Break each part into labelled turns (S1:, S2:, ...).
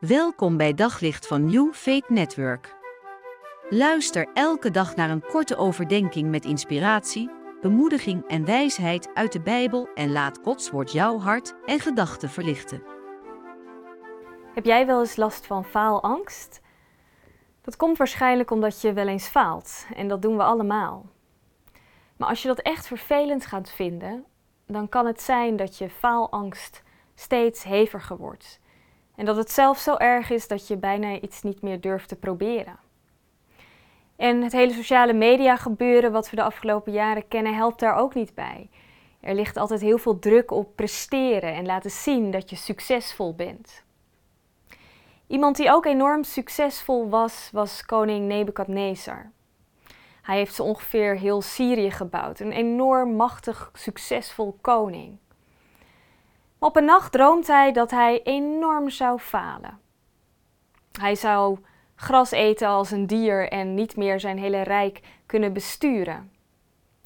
S1: Welkom bij Daglicht van New Faith Network. Luister elke dag naar een korte overdenking met inspiratie, bemoediging en wijsheid uit de Bijbel en laat Gods woord jouw hart en gedachten verlichten.
S2: Heb jij wel eens last van faalangst? Dat komt waarschijnlijk omdat je wel eens faalt en dat doen we allemaal. Maar als je dat echt vervelend gaat vinden, dan kan het zijn dat je faalangst steeds heviger wordt. En dat het zelfs zo erg is dat je bijna iets niet meer durft te proberen. En het hele sociale media gebeuren wat we de afgelopen jaren kennen helpt daar ook niet bij. Er ligt altijd heel veel druk op presteren en laten zien dat je succesvol bent. Iemand die ook enorm succesvol was, was koning Nebukadnezar. Hij heeft zo ongeveer heel Syrië gebouwd, een enorm machtig, succesvol koning. Op een nacht droomt hij dat hij enorm zou falen. Hij zou gras eten als een dier en niet meer zijn hele rijk kunnen besturen.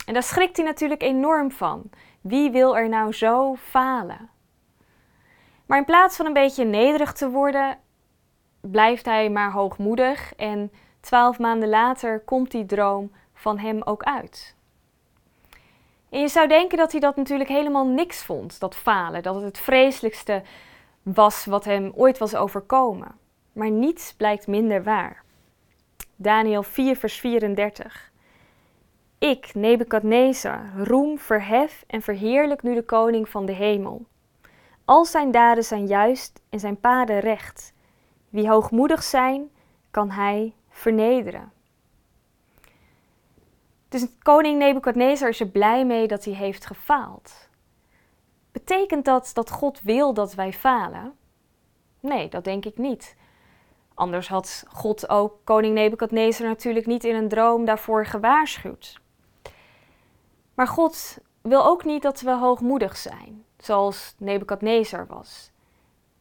S2: En daar schrikt hij natuurlijk enorm van. Wie wil er nou zo falen? Maar in plaats van een beetje nederig te worden, blijft hij maar hoogmoedig en twaalf maanden later komt die droom van hem ook uit. En je zou denken dat hij dat natuurlijk helemaal niks vond, dat falen, dat het het vreselijkste was wat hem ooit was overkomen. Maar niets blijkt minder waar. Daniel 4, vers 34. Ik, Nebukadnezar, roem, verhef en verheerlijk nu de koning van de hemel. Al zijn daden zijn juist en zijn paden recht. Wie hoogmoedig zijn, kan hij vernederen. Dus koning Nebukadnezar is er blij mee dat hij heeft gefaald. Betekent dat dat God wil dat wij falen? Nee, dat denk ik niet. Anders had God ook koning Nebukadnezar natuurlijk niet in een droom daarvoor gewaarschuwd. Maar God wil ook niet dat we hoogmoedig zijn, zoals Nebukadnezar was.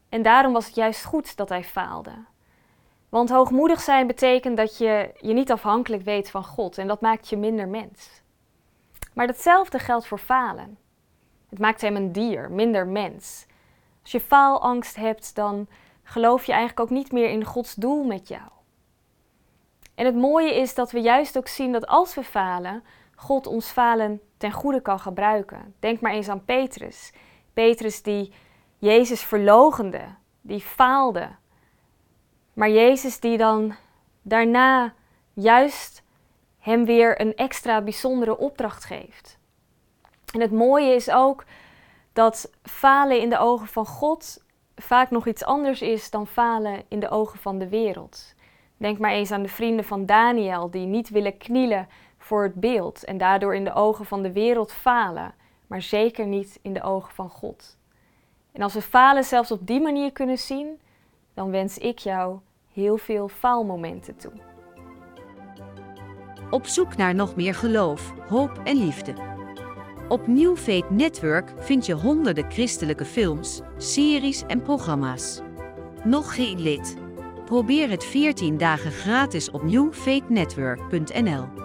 S2: En daarom was het juist goed dat hij faalde. Want hoogmoedig zijn betekent dat je je niet afhankelijk weet van God en dat maakt je minder mens. Maar datzelfde geldt voor falen. Het maakt hem een dier, minder mens. Als je faalangst hebt, dan geloof je eigenlijk ook niet meer in Gods doel met jou. En het mooie is dat we juist ook zien dat als we falen, God ons falen ten goede kan gebruiken. Denk maar eens aan Petrus. Petrus die Jezus verlogende, die faalde, maar Jezus die dan daarna juist hem weer een extra bijzondere opdracht geeft. En het mooie is ook dat falen in de ogen van God vaak nog iets anders is dan falen in de ogen van de wereld. Denk maar eens aan de vrienden van Daniel die niet willen knielen voor het beeld en daardoor in de ogen van de wereld falen, maar zeker niet in de ogen van God. En als we falen zelfs op die manier kunnen zien, dan wens ik jou heel veel faalmomenten toe.
S1: Op zoek naar nog meer geloof, hoop en liefde. Op New Faith Network vind je honderden christelijke films, series en programma's. Nog geen lid? Probeer het 14 dagen gratis op newfaithnetwork.nl.